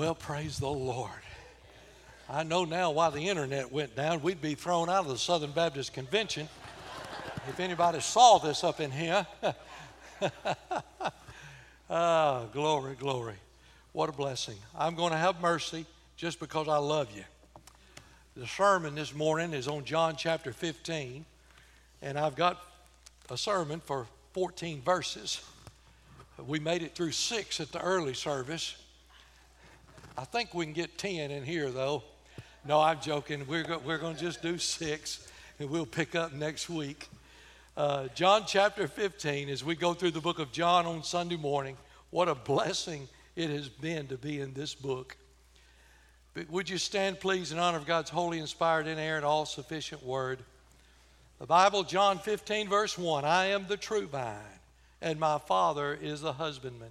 Well, praise the Lord. I know now why the internet went down. We'd be thrown out of the Southern Baptist Convention if anybody saw this up in here. ah, glory, glory. What a blessing. I'm going to have mercy just because I love you. The sermon this morning is on John chapter 15, and I've got a sermon for 14 verses. We made it through six at the early service. I think we can get 10 in here, though. No, I'm joking. We're, go- we're going to just do six, and we'll pick up next week. Uh, John chapter 15, as we go through the book of John on Sunday morning, what a blessing it has been to be in this book. But would you stand, please, in honor of God's holy, inspired, inerrant, all sufficient word? The Bible, John 15, verse 1 I am the true vine, and my Father is the husbandman.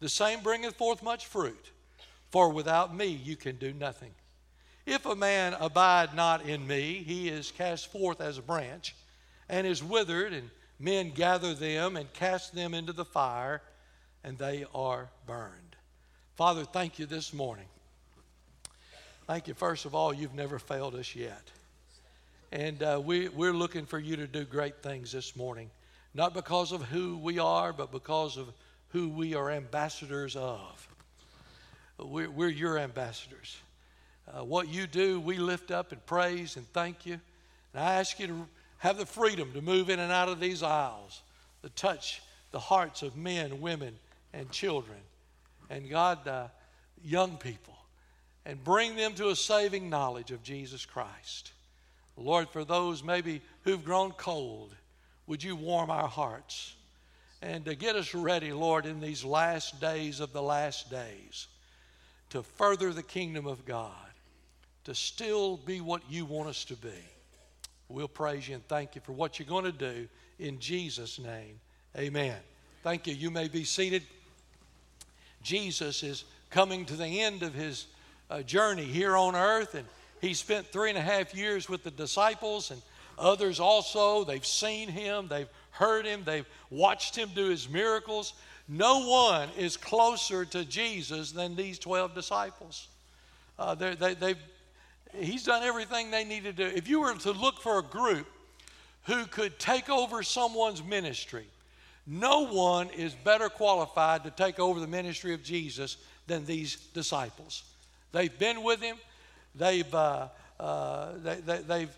the same bringeth forth much fruit. For without me you can do nothing. If a man abide not in me, he is cast forth as a branch and is withered, and men gather them and cast them into the fire, and they are burned. Father, thank you this morning. Thank you, first of all, you've never failed us yet. And uh, we, we're looking for you to do great things this morning, not because of who we are, but because of who we are ambassadors of. We're, we're your ambassadors. Uh, what you do, we lift up and praise and thank you. And I ask you to have the freedom to move in and out of these aisles, to touch the hearts of men, women, and children, and God, uh, young people, and bring them to a saving knowledge of Jesus Christ. Lord, for those maybe who've grown cold, would you warm our hearts? And to get us ready, Lord, in these last days of the last days to further the kingdom of God, to still be what you want us to be. We'll praise you and thank you for what you're going to do in Jesus' name. Amen. Thank you. You may be seated. Jesus is coming to the end of his uh, journey here on earth, and he spent three and a half years with the disciples, and others also. They've seen him, they've heard him, they've watched him do his miracles. No one is closer to Jesus than these 12 disciples. Uh, they, they've, he's done everything they need to do. If you were to look for a group who could take over someone's ministry, no one is better qualified to take over the ministry of Jesus than these disciples. They've been with him, they've, uh, uh, they, have they,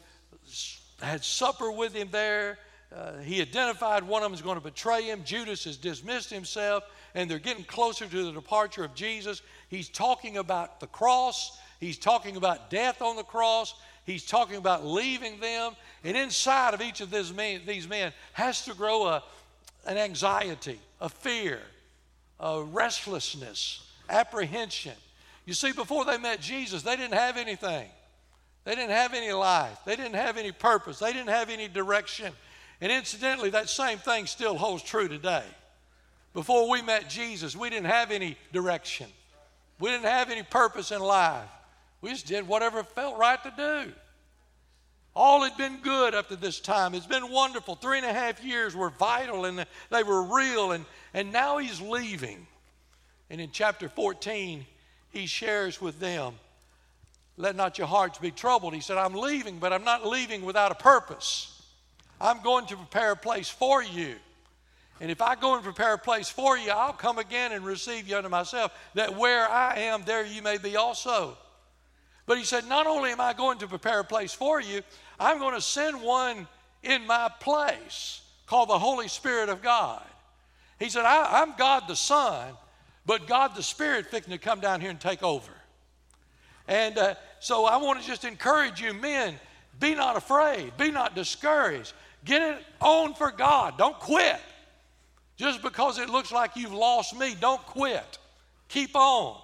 had supper with him there, uh, he identified one of them is going to betray him. Judas has dismissed himself, and they're getting closer to the departure of Jesus. He's talking about the cross, he's talking about death on the cross, he's talking about leaving them. And inside of each of these men, these men has to grow a, an anxiety, a fear, a restlessness, apprehension. You see, before they met Jesus, they didn't have anything. They didn't have any life. They didn't have any purpose. They didn't have any direction. And incidentally, that same thing still holds true today. Before we met Jesus, we didn't have any direction, we didn't have any purpose in life. We just did whatever felt right to do. All had been good up to this time. It's been wonderful. Three and a half years were vital and they were real, and, and now he's leaving. And in chapter 14, he shares with them, Let not your hearts be troubled. He said, I'm leaving, but I'm not leaving without a purpose. I'm going to prepare a place for you. And if I go and prepare a place for you, I'll come again and receive you unto myself, that where I am, there you may be also. But he said, Not only am I going to prepare a place for you, I'm going to send one in my place called the Holy Spirit of God. He said, I, am God the Son, but God the Spirit fixing to come down here and take over. And uh, so I want to just encourage you, men, be not afraid, be not discouraged. Get it on for God. Don't quit. Just because it looks like you've lost me, don't quit. Keep on.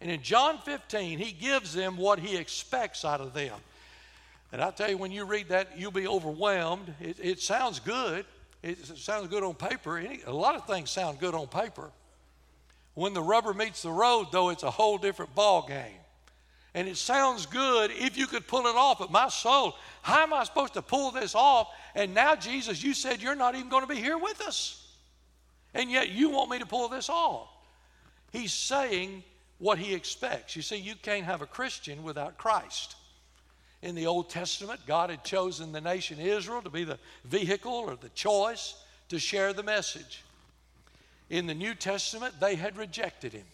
And in John 15, he gives them what he expects out of them. And I tell you, when you read that, you'll be overwhelmed. It, it sounds good. It, sounds good on paper. Any, a lot of things sound good on paper. When the rubber meets the road, though, it's a whole different ball game. And it sounds good if you could pull it off, but my soul, how am I supposed to pull this off? And now, Jesus, you said you're not even going to be here with us. And yet you want me to pull this off. He's saying what he expects. You see, you can't have a Christian without Christ. In the Old Testament, God had chosen the nation Israel to be the vehicle or the choice to share the message. In the New Testament, they had rejected him.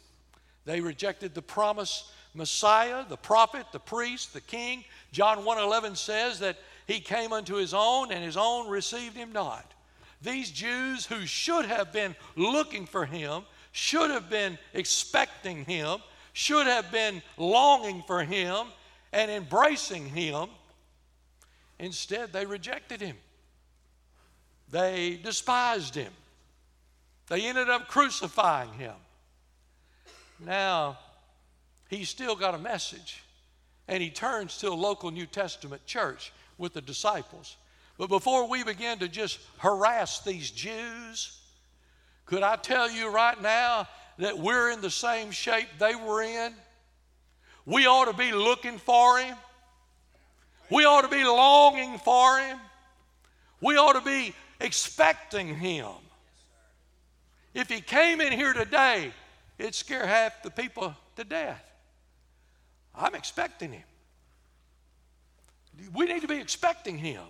They rejected the promise Messiah, the prophet, the priest, the king. John 1:11 says that he came unto his own and his own received him not. These Jews who should have been looking for him, should have been expecting him, should have been longing for him and embracing him, instead they rejected him. They despised him. They ended up crucifying him. Now, he's still got a message. And he turns to a local New Testament church with the disciples. But before we begin to just harass these Jews, could I tell you right now that we're in the same shape they were in? We ought to be looking for him. We ought to be longing for him. We ought to be expecting him. If he came in here today, it'd scare half the people to death. I'm expecting him. We need to be expecting him.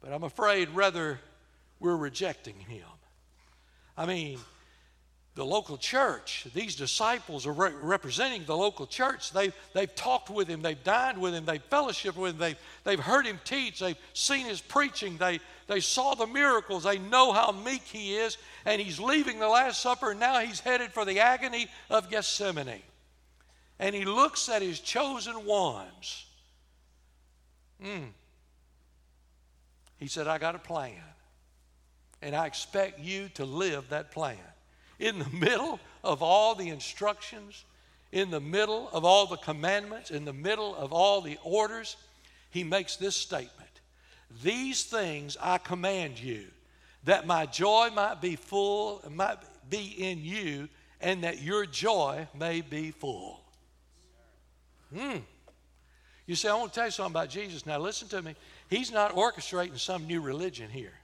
But I'm afraid rather we're rejecting him. I mean, the local church, these disciples are re- representing the local church. They've, they've talked with him, they've dined with him, they've fellowshiped with him, they've, they've heard him teach, they've seen his preaching, they, they saw the miracles, they know how meek he is, and he's leaving the Last Supper, and now he's headed for the agony of Gethsemane and he looks at his chosen ones. Mm. He said, I got a plan, and I expect you to live that plan. In the middle of all the instructions, in the middle of all the commandments, in the middle of all the orders, he makes this statement These things I command you, that my joy might be full, might be in you, and that your joy may be full. Hmm. You say, I want to tell you something about Jesus. Now, listen to me. He's not orchestrating some new religion here.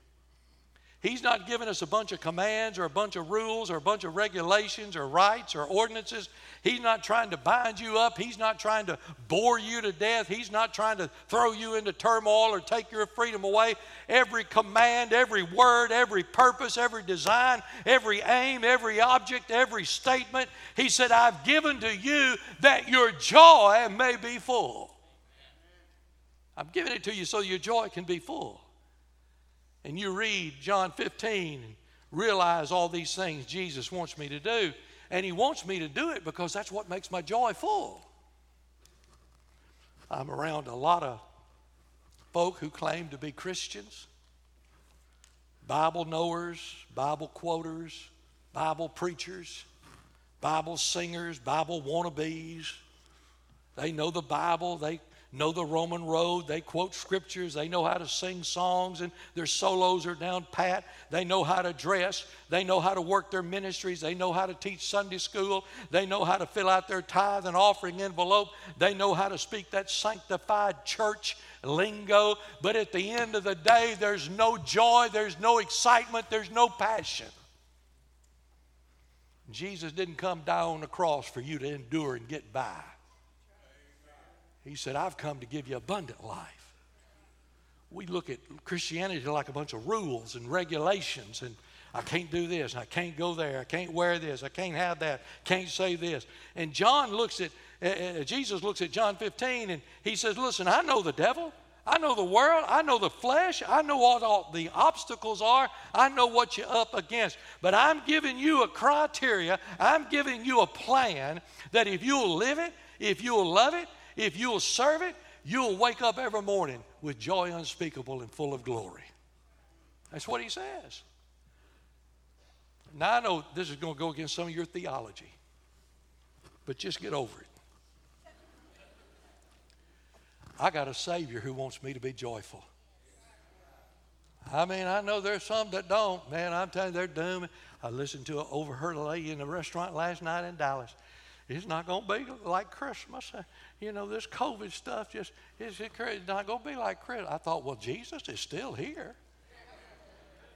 He's not giving us a bunch of commands or a bunch of rules or a bunch of regulations or rights or ordinances. He's not trying to bind you up. He's not trying to bore you to death. He's not trying to throw you into turmoil or take your freedom away. Every command, every word, every purpose, every design, every aim, every object, every statement, He said, I've given to you that your joy may be full. I'm giving it to you so your joy can be full and you read John 15 and realize all these things Jesus wants me to do, and He wants me to do it because that's what makes my joy full. I'm around a lot of folk who claim to be Christians, Bible knowers, Bible quoters, Bible preachers, Bible singers, Bible wannabes. They know the Bible, they know the Roman road. They quote scriptures. They know how to sing songs, and their solos are down pat. They know how to dress. They know how to work their ministries. They know how to teach Sunday school. They know how to fill out their tithe and offering envelope. They know how to speak that sanctified church lingo. But at the end of the day, there's no joy, there's no excitement, there's no passion. Jesus didn't come down on the cross for you to endure and get by. He said, I've come to give you abundant life. We look at Christianity like a bunch of rules and regulations, and I can't do this, and I can't go there, I can't wear this, I can't have that, can't say this. And John looks at, uh, Jesus looks at John 15, and he says, Listen, I know the devil. I know the world. I know the flesh. I know what all the obstacles are. I know what you're up against. But I'm giving you a criteria. I'm giving you a plan that if you'll live it, if you'll love it, if you'll serve it, you'll wake up every morning with joy unspeakable and full of glory. That's what he says. Now, I know this is going to go against some of your theology. but just get over it. I got a Savior who wants me to be joyful. I mean, I know there's some that don't. Man, I'm telling you, they're doomed. I listened to an overheard lady in a restaurant last night in Dallas. It's not going to be like Christmas. You know, this COVID stuff just, it's not going to be like Christmas. I thought, well, Jesus is still here.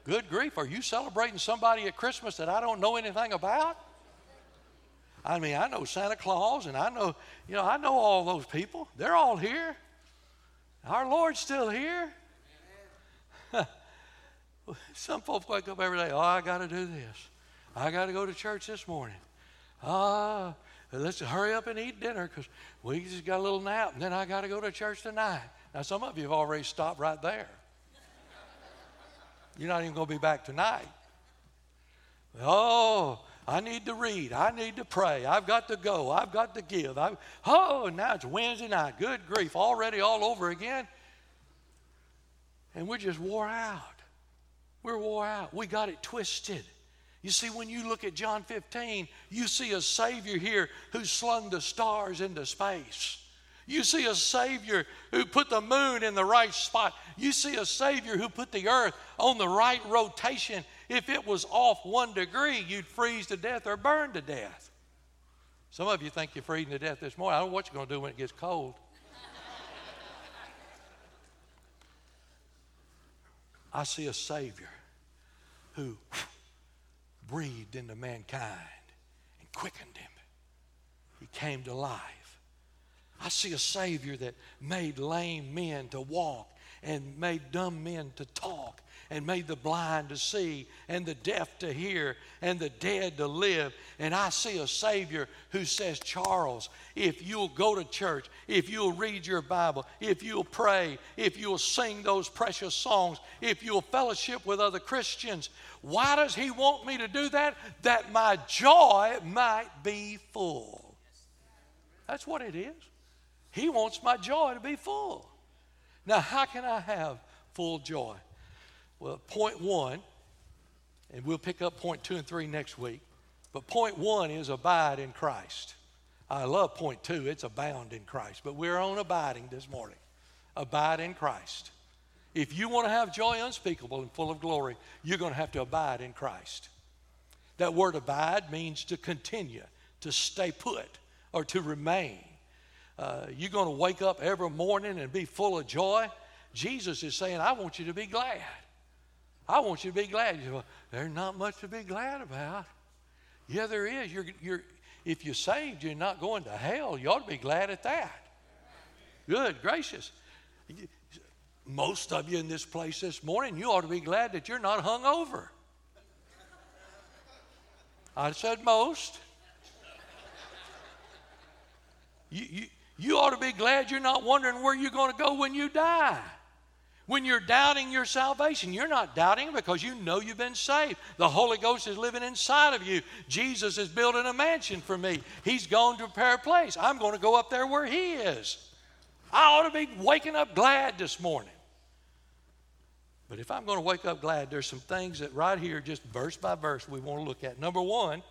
Good grief, are you celebrating somebody at Christmas that I don't know anything about? I mean, I know Santa Claus and I know, you know, I know all those people. They're all here. Our Lord's still here. Some folks wake up every day, oh, I got to do this. I got to go to church this morning. Ah, let's hurry up and eat dinner because we just got a little nap and then I got to go to church tonight. Now, some of you have already stopped right there. You're not even going to be back tonight. Oh, I need to read. I need to pray. I've got to go. I've got to give. I, oh, now it's Wednesday night. Good grief. Already all over again. And we're just wore out. We're wore out. We got it twisted. You see, when you look at John 15, you see a Savior here who slung the stars into space. You see a Savior who put the moon in the right spot. You see a Savior who put the earth on the right rotation. If it was off one degree, you'd freeze to death or burn to death. Some of you think you're freezing to death this morning. I don't know what you're going to do when it gets cold. I see a Savior who breathed into mankind and quickened him. He came to life. I see a Savior that made lame men to walk and made dumb men to talk and made the blind to see and the deaf to hear and the dead to live. And I see a Savior who says, Charles, if you'll go to church, if you'll read your Bible, if you'll pray, if you'll sing those precious songs, if you'll fellowship with other Christians, why does He want me to do that? That my joy might be full. That's what it is. He wants my joy to be full. Now, how can I have full joy? Well, point one, and we'll pick up point two and three next week, but point one is abide in Christ. I love point two, it's abound in Christ, but we're on abiding this morning. Abide in Christ. If you want to have joy unspeakable and full of glory, you're going to have to abide in Christ. That word abide means to continue, to stay put, or to remain uh, you're going to wake up every morning and be full of joy. Jesus is saying, I want you to be glad. I want you to be glad. Say, well, there's not much to be glad about. Yeah, there is. You're, you're, if you're saved, you're not going to hell. You ought to be glad at that. Good gracious. Most of you in this place this morning, you ought to be glad that you're not hung over. I said most. You, you, you ought to be glad you're not wondering where you're going to go when you die. When you're doubting your salvation, you're not doubting because you know you've been saved. The Holy Ghost is living inside of you. Jesus is building a mansion for me. He's gone to prepare a place. I'm going to go up there where He is. I ought to be waking up glad this morning. But if I'm going to wake up glad, there's some things that right here, just verse by verse, we want to look at. Number one,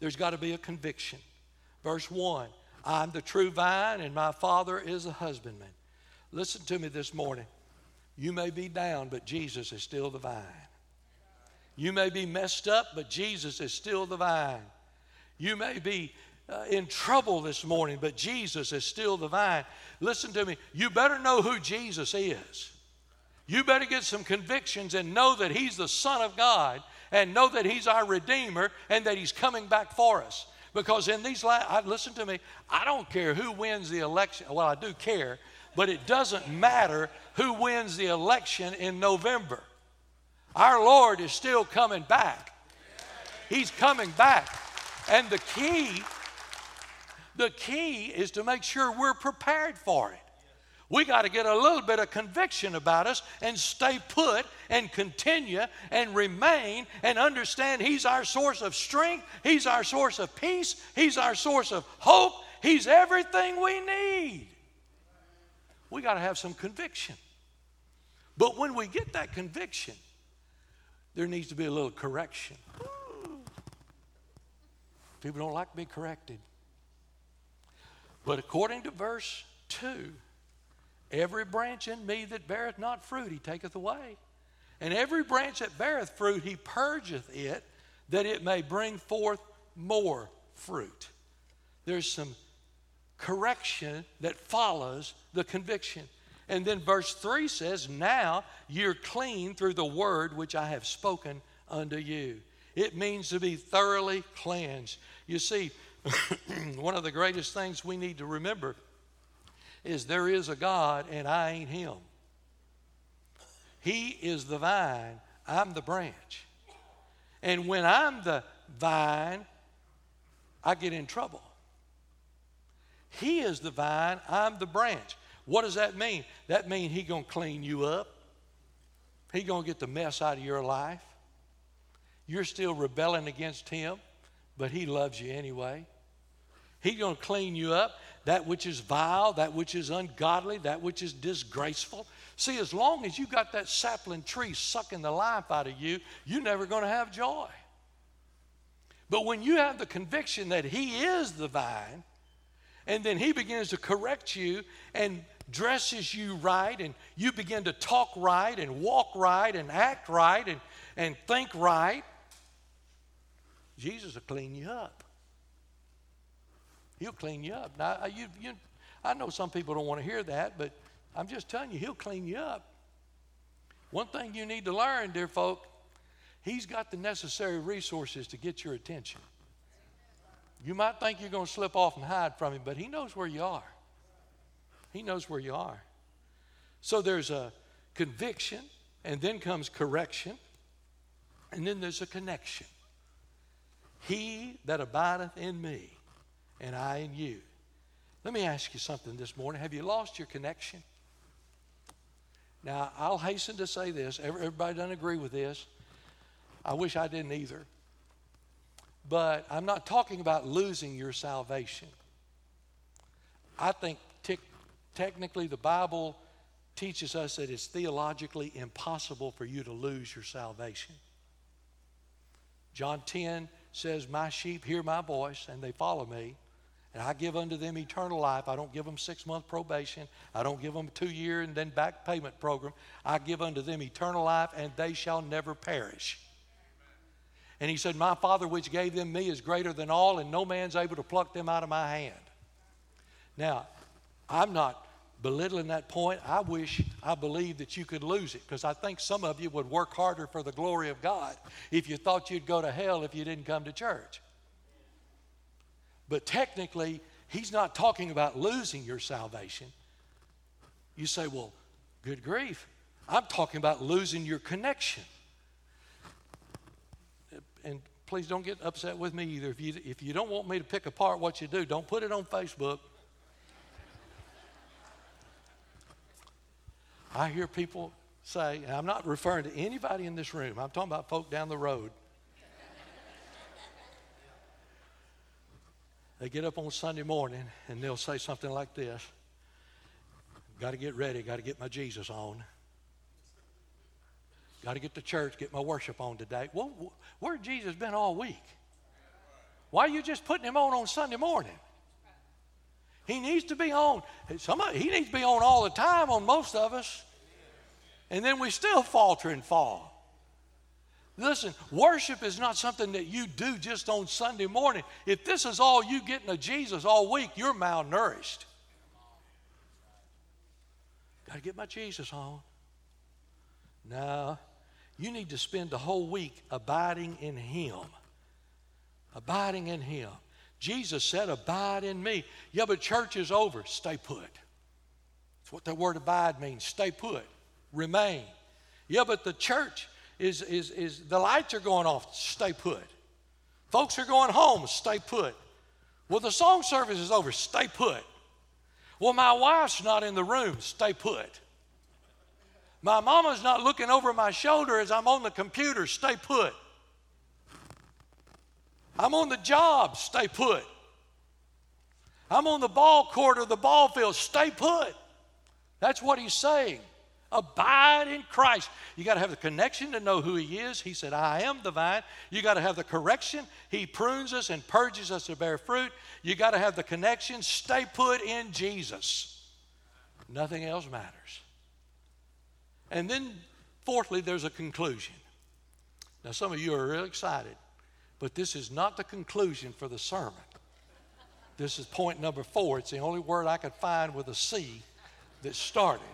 there's got to be a conviction. Verse 1 I'm the true vine, and my Father is a husbandman. Listen to me this morning. You may be down, but Jesus is still the vine. You may be messed up, but Jesus is still the vine. You may be uh, in trouble this morning, but Jesus is still the vine. Listen to me. You better know who Jesus is. You better get some convictions and know that He's the Son of God and know that He's our Redeemer and that He's coming back for us. Because in these last, listen to me, I don't care who wins the election. Well, I do care, but it doesn't matter who wins the election in November. Our Lord is still coming back. He's coming back. And the key, the key is to make sure we're prepared for it. We got to get a little bit of conviction about us and stay put and continue and remain and understand He's our source of strength, He's our source of peace, He's our source of hope, He's everything we need. We got to have some conviction. But when we get that conviction, there needs to be a little correction. People don't like to be corrected. But according to verse 2, every branch in me that beareth not fruit, he taketh away. And every branch that beareth fruit, he purgeth it, that it may bring forth more fruit. There's some correction that follows the conviction. And then verse 3 says, Now you're clean through the word which I have spoken unto you. It means to be thoroughly cleansed. You see, one of the greatest things we need to remember is there is a God and I ain't him. He is the vine, I'm the branch. And when I'm the vine, I get in trouble. He is the vine, I'm the branch. What does that mean? That means He's going to clean you up. He's going to get the mess out of your life. You're still rebelling against Him, but He loves you anyway. He's going to clean you up. That which is vile, that which is ungodly, that which is disgraceful. See, as long as you got that sapling tree sucking the life out of you, you're never going to have joy. But when you have the conviction that He is the vine, and then He begins to correct you and dresses you right, and you begin to talk right, and walk right, and act right, and, and think right, Jesus will clean you up. He'll clean you up. Now, you, you, I know some people don't want to hear that, but I'm just telling you, He'll clean you up. One thing you need to learn, dear folk, He's got the necessary resources to get your attention. You might think you're going to slip off and hide from Him, but He knows where you are. He knows where you are. So there's a conviction, and then comes correction, and then there's a connection. He that abideth in me, and I in you. Let me ask you something this morning. Have you lost your connection? Now, I'll hasten to say this. Everybody doesn't agree with this. I wish I didn't either. But I'm not talking about losing your salvation. I think technically the Bible teaches us that it's theologically impossible for you to lose your salvation. John 10 says, My sheep hear my voice and they follow me. And I give unto them eternal life. I don't give them six month probation. I don't give them two year and then back payment program. I give unto them eternal life and they shall never perish. And he said, My Father which gave them me is greater than all, and no man's able to pluck them out of my hand. Now, I'm not belittling that point. I wish I believed that you could lose it because I think some of you would work harder for the glory of God if you thought you'd go to hell if you didn't come to church. But technically, he's not talking about losing your salvation. You say, well, good grief. I'm talking about losing your connection and please don't get upset with me either. If you, if you don't want me to pick apart what you do, don't put it on Facebook. I hear people say, and I'm not referring to anybody in this room, I'm talking about folk down the road. they get up on Sunday morning and they'll say something like this Got to get ready, got to get my Jesus on. Got to get to church, get my worship on today. Well, where Jesus been all week? Why are you just putting him on on Sunday morning? He needs to be on. Somebody, he needs to be on all the time on most of us. And then we still falter and fall. Listen, worship is not something that you do just on Sunday morning. If this is all you getting of Jesus all week, you're malnourished. Got to get my Jesus on. No, you need to spend the whole week abiding in Him. Abiding in Him. Jesus said, Abide in me. Yeah, but church is over. Stay put. That's what the word abide means. Stay put. Remain. Yeah, but the church is, is, is the lights are going off. Stay put. Folks are going home. Stay put. Well, the song service is over. Stay put. Well, my wife's not in the room. Stay put. My mama's not looking over my shoulder as I'm on the computer. Stay put. I'm on the job. Stay put. I'm on the ball court or the ball field. Stay put. That's what he's saying. Abide in Christ. You got to have the connection to know who He is. He said, I am the vine. You got to have the correction. He prunes us and purges us to bear fruit. You got to have the connection. Stay put in Jesus. Nothing else matters. And then, fourthly, there's a conclusion. Now, some of you are real excited, but this is not the conclusion for the sermon. This is point number four. It's the only word I could find with a C that started.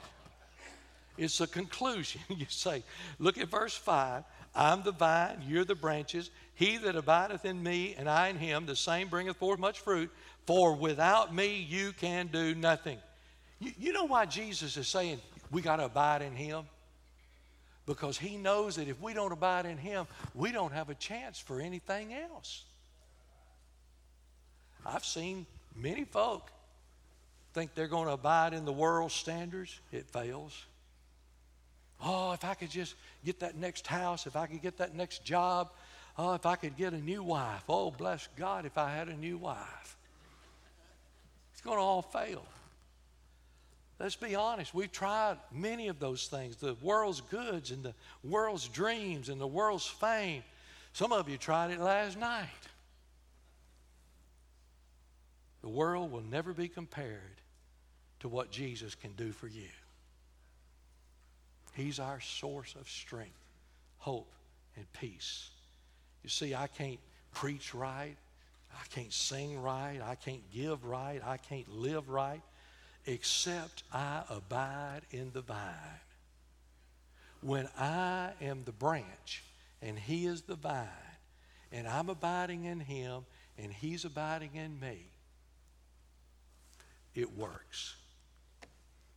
It's a conclusion. You say, look at verse 5. I'm the vine, you're the branches. He that abideth in me, and I in him, the same bringeth forth much fruit. For without me you can do nothing. You, you know why Jesus is saying we got to abide in him? Because he knows that if we don't abide in him, we don't have a chance for anything else. I've seen many folk think they're going to abide in the world's standards. It fails. Oh, if I could just get that next house, if I could get that next job, oh, if I could get a new wife. Oh, bless God if I had a new wife. It's going to all fail. Let's be honest. We've tried many of those things the world's goods and the world's dreams and the world's fame. Some of you tried it last night. The world will never be compared to what Jesus can do for you. He's our source of strength, hope, and peace. You see, I can't preach right. I can't sing right. I can't give right. I can't live right except I abide in the vine. When I am the branch and He is the vine, and I'm abiding in Him and He's abiding in me, it works.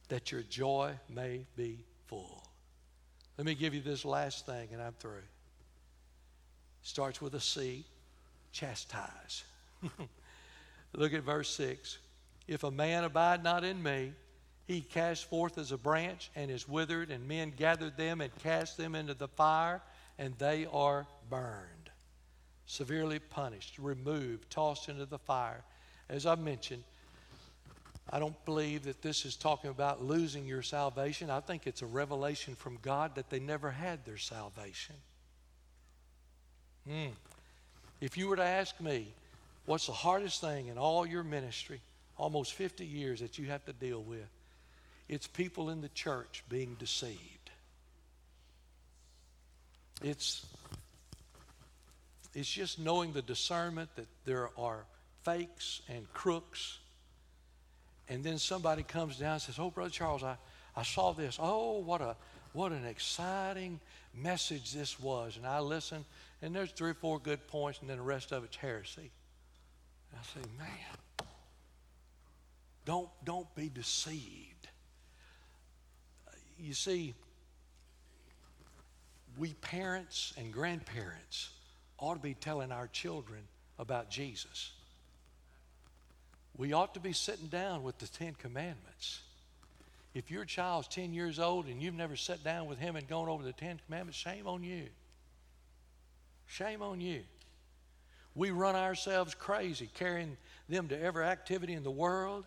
That your joy may be full. Let me give you this last thing and I'm through. Starts with a C, chastise. Look at verse 6. If a man abide not in me, he cast forth as a branch and is withered, and men gathered them and cast them into the fire, and they are burned, severely punished, removed, tossed into the fire. As I mentioned, I don't believe that this is talking about losing your salvation. I think it's a revelation from God that they never had their salvation. Mm. If you were to ask me, what's the hardest thing in all your ministry, almost 50 years, that you have to deal with? It's people in the church being deceived. It's, it's just knowing the discernment that there are fakes and crooks and then somebody comes down and says, Oh, Brother Charles, I, I saw this. Oh, what a what an exciting message this was. And I listen, and there's three or four good points, and then the rest of it's heresy. And I say, man, don't don't be deceived. You see, we parents and grandparents ought to be telling our children about Jesus we ought to be sitting down with the Ten Commandments. If your child's 10 years old and you've never sat down with him and gone over the Ten Commandments, shame on you. Shame on you. We run ourselves crazy carrying them to every activity in the world.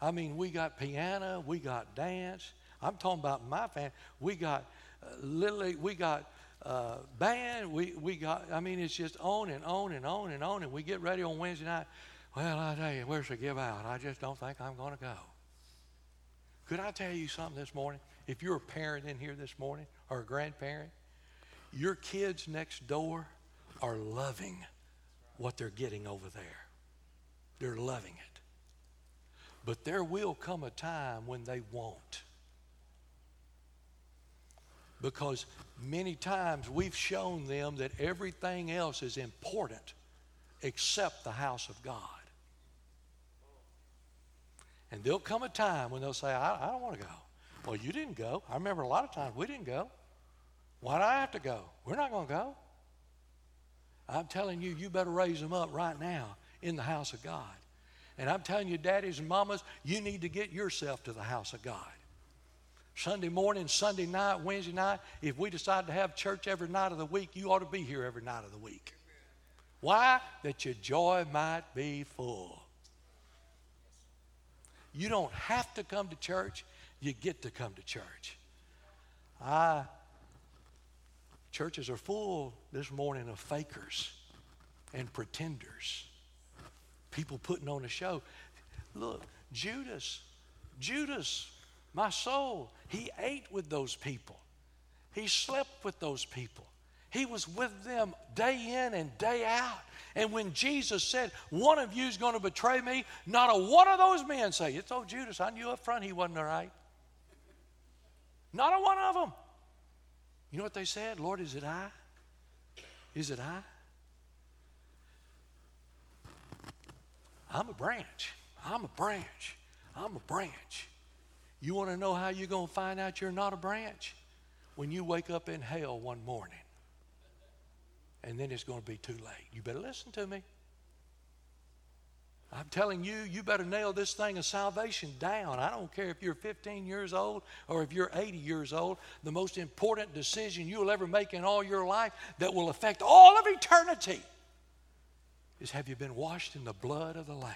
I mean, we got piano, we got dance. I'm talking about my family. We got uh, literally, we got uh, band. We, we got, I mean, it's just on and on and on and on. And we get ready on Wednesday night. Well, I tell you, where's the give out? I just don't think I'm going to go. Could I tell you something this morning? If you're a parent in here this morning or a grandparent, your kids next door are loving what they're getting over there. They're loving it. But there will come a time when they won't. Because many times we've shown them that everything else is important except the house of God. And there'll come a time when they'll say, I, I don't want to go. Well, you didn't go. I remember a lot of times we didn't go. Why do I have to go? We're not going to go. I'm telling you, you better raise them up right now in the house of God. And I'm telling you, daddies and mamas, you need to get yourself to the house of God. Sunday morning, Sunday night, Wednesday night, if we decide to have church every night of the week, you ought to be here every night of the week. Why? That your joy might be full. You don't have to come to church, you get to come to church. I churches are full this morning of fakers and pretenders. People putting on a show. Look, Judas, Judas, my soul, he ate with those people. He slept with those people. He was with them day in and day out. And when Jesus said, One of you is going to betray me, not a one of those men say, It's old Judas. I knew up front he wasn't all right. Not a one of them. You know what they said? Lord, is it I? Is it I? I'm a branch. I'm a branch. I'm a branch. You want to know how you're going to find out you're not a branch? When you wake up in hell one morning, and then it's going to be too late. You better listen to me. I'm telling you, you better nail this thing of salvation down. I don't care if you're 15 years old or if you're 80 years old. The most important decision you'll ever make in all your life that will affect all of eternity is have you been washed in the blood of the Lamb?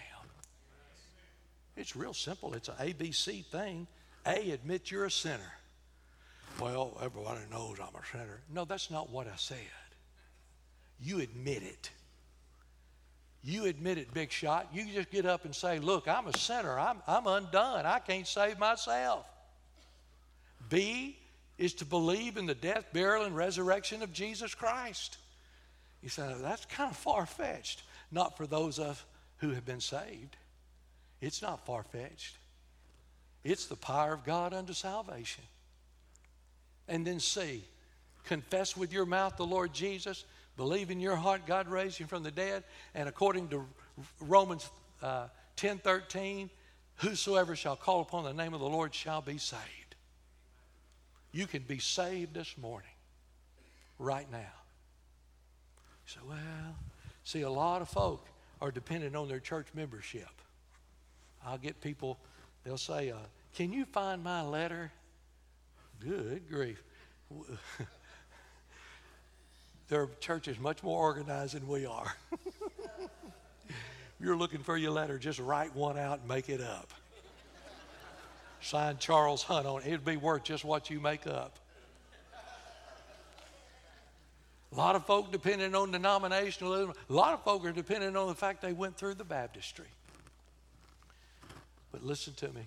It's real simple. It's an ABC thing. A, admit you're a sinner. Well, everybody knows I'm a sinner. No, that's not what I said. You admit it. You admit it, big shot. You just get up and say, Look, I'm a sinner. I'm, I'm undone. I can't save myself. B is to believe in the death, burial, and resurrection of Jesus Christ. You say, That's kind of far fetched. Not for those of who have been saved. It's not far fetched. It's the power of God unto salvation. And then C, confess with your mouth the Lord Jesus, believe in your heart God raised him from the dead, and according to Romans uh, 10 13, whosoever shall call upon the name of the Lord shall be saved. You can be saved this morning, right now. So, well, see, a lot of folk are dependent on their church membership. I'll get people, they'll say, uh, Can you find my letter? Good grief. Their church is much more organized than we are. You're looking for your letter, just write one out and make it up. Sign Charles Hunt on it. It'd be worth just what you make up. A lot of folk depending on denominationalism. A lot of folk are dependent on the fact they went through the baptistry. But listen to me.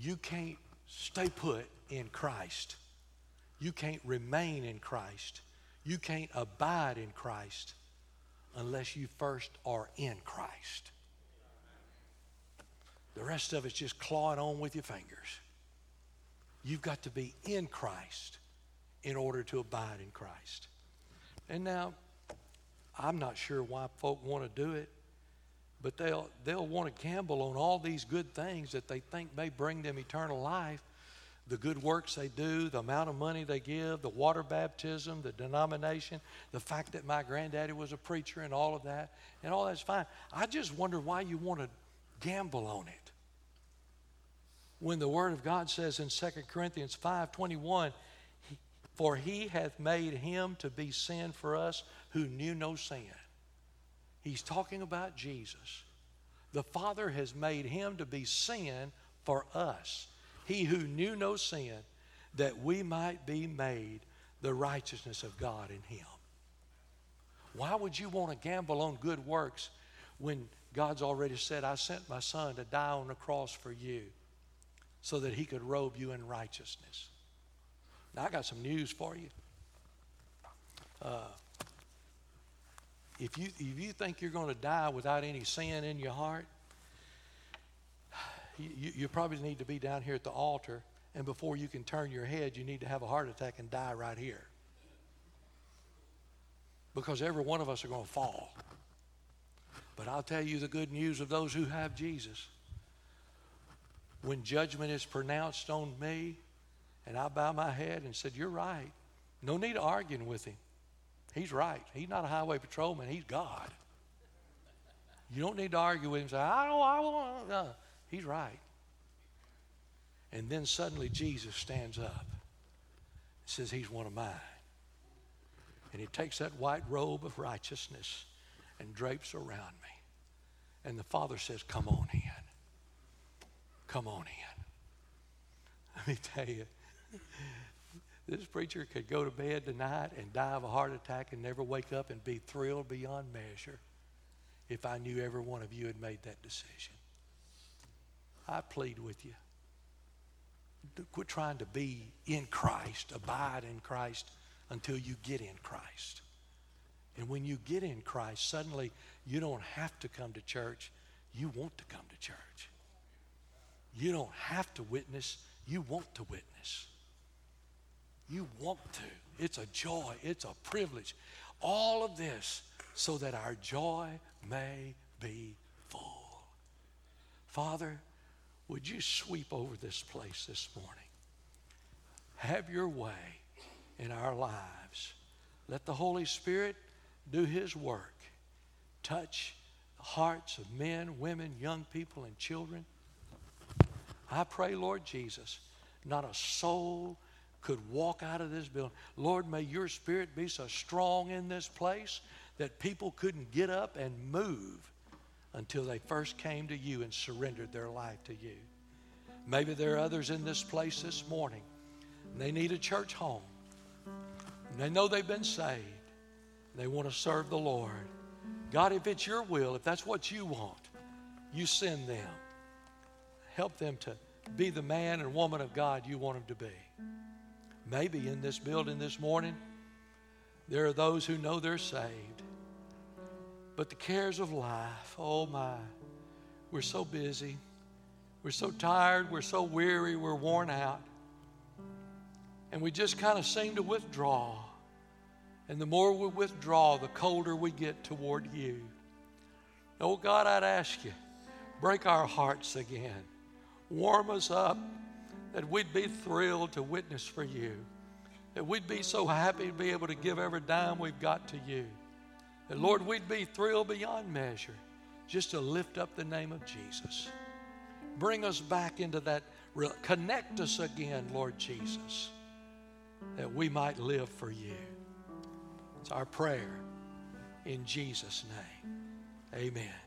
You can't stay put in Christ. You can't remain in Christ. You can't abide in Christ unless you first are in Christ. The rest of it's just clawing on with your fingers. You've got to be in Christ in order to abide in Christ. And now, I'm not sure why folk want to do it, but they'll, they'll want to gamble on all these good things that they think may bring them eternal life the good works they do, the amount of money they give, the water baptism, the denomination, the fact that my granddaddy was a preacher and all of that, and all that's fine. I just wonder why you want to gamble on it. When the Word of God says in 2 Corinthians 5 21, For he hath made him to be sin for us who knew no sin. He's talking about Jesus. The Father has made him to be sin for us he who knew no sin, that we might be made the righteousness of God in him. Why would you want to gamble on good works when God's already said, I sent my son to die on the cross for you so that he could robe you in righteousness? Now, I got some news for you. Uh, if you, if you think you're going to die without any sin in your heart, you, you probably need to be down here at the altar, and before you can turn your head, you need to have a heart attack and die right here. Because every one of us are going to fall. But I'll tell you the good news of those who have Jesus. When judgment is pronounced on me, and I bow my head and said, You're right. No need arguing with him. He's right. He's not a highway patrolman, he's God. You don't need to argue with him and say, I don't, I want. No. He's right. And then suddenly Jesus stands up and says, He's one of mine. And he takes that white robe of righteousness and drapes around me. And the Father says, Come on in. Come on in. Let me tell you, this preacher could go to bed tonight and die of a heart attack and never wake up and be thrilled beyond measure if I knew every one of you had made that decision. I plead with you. Quit trying to be in Christ, abide in Christ until you get in Christ. And when you get in Christ, suddenly you don't have to come to church. You want to come to church. You don't have to witness. You want to witness. You want to. It's a joy, it's a privilege. All of this so that our joy may be full. Father, would you sweep over this place this morning? Have your way in our lives. Let the Holy Spirit do His work. Touch the hearts of men, women, young people, and children. I pray, Lord Jesus, not a soul could walk out of this building. Lord, may your spirit be so strong in this place that people couldn't get up and move until they first came to you and surrendered their life to you. Maybe there are others in this place this morning. And they need a church home. And they know they've been saved. They want to serve the Lord. God, if it's your will, if that's what you want, you send them. Help them to be the man and woman of God you want them to be. Maybe in this building this morning, there are those who know they're saved. But the cares of life, oh my, we're so busy. We're so tired. We're so weary. We're worn out. And we just kind of seem to withdraw. And the more we withdraw, the colder we get toward you. Oh God, I'd ask you, break our hearts again. Warm us up that we'd be thrilled to witness for you, that we'd be so happy to be able to give every dime we've got to you, that Lord, we'd be thrilled beyond measure just to lift up the name of Jesus. Bring us back into that, connect us again, Lord Jesus, that we might live for you. It's our prayer in Jesus' name. Amen.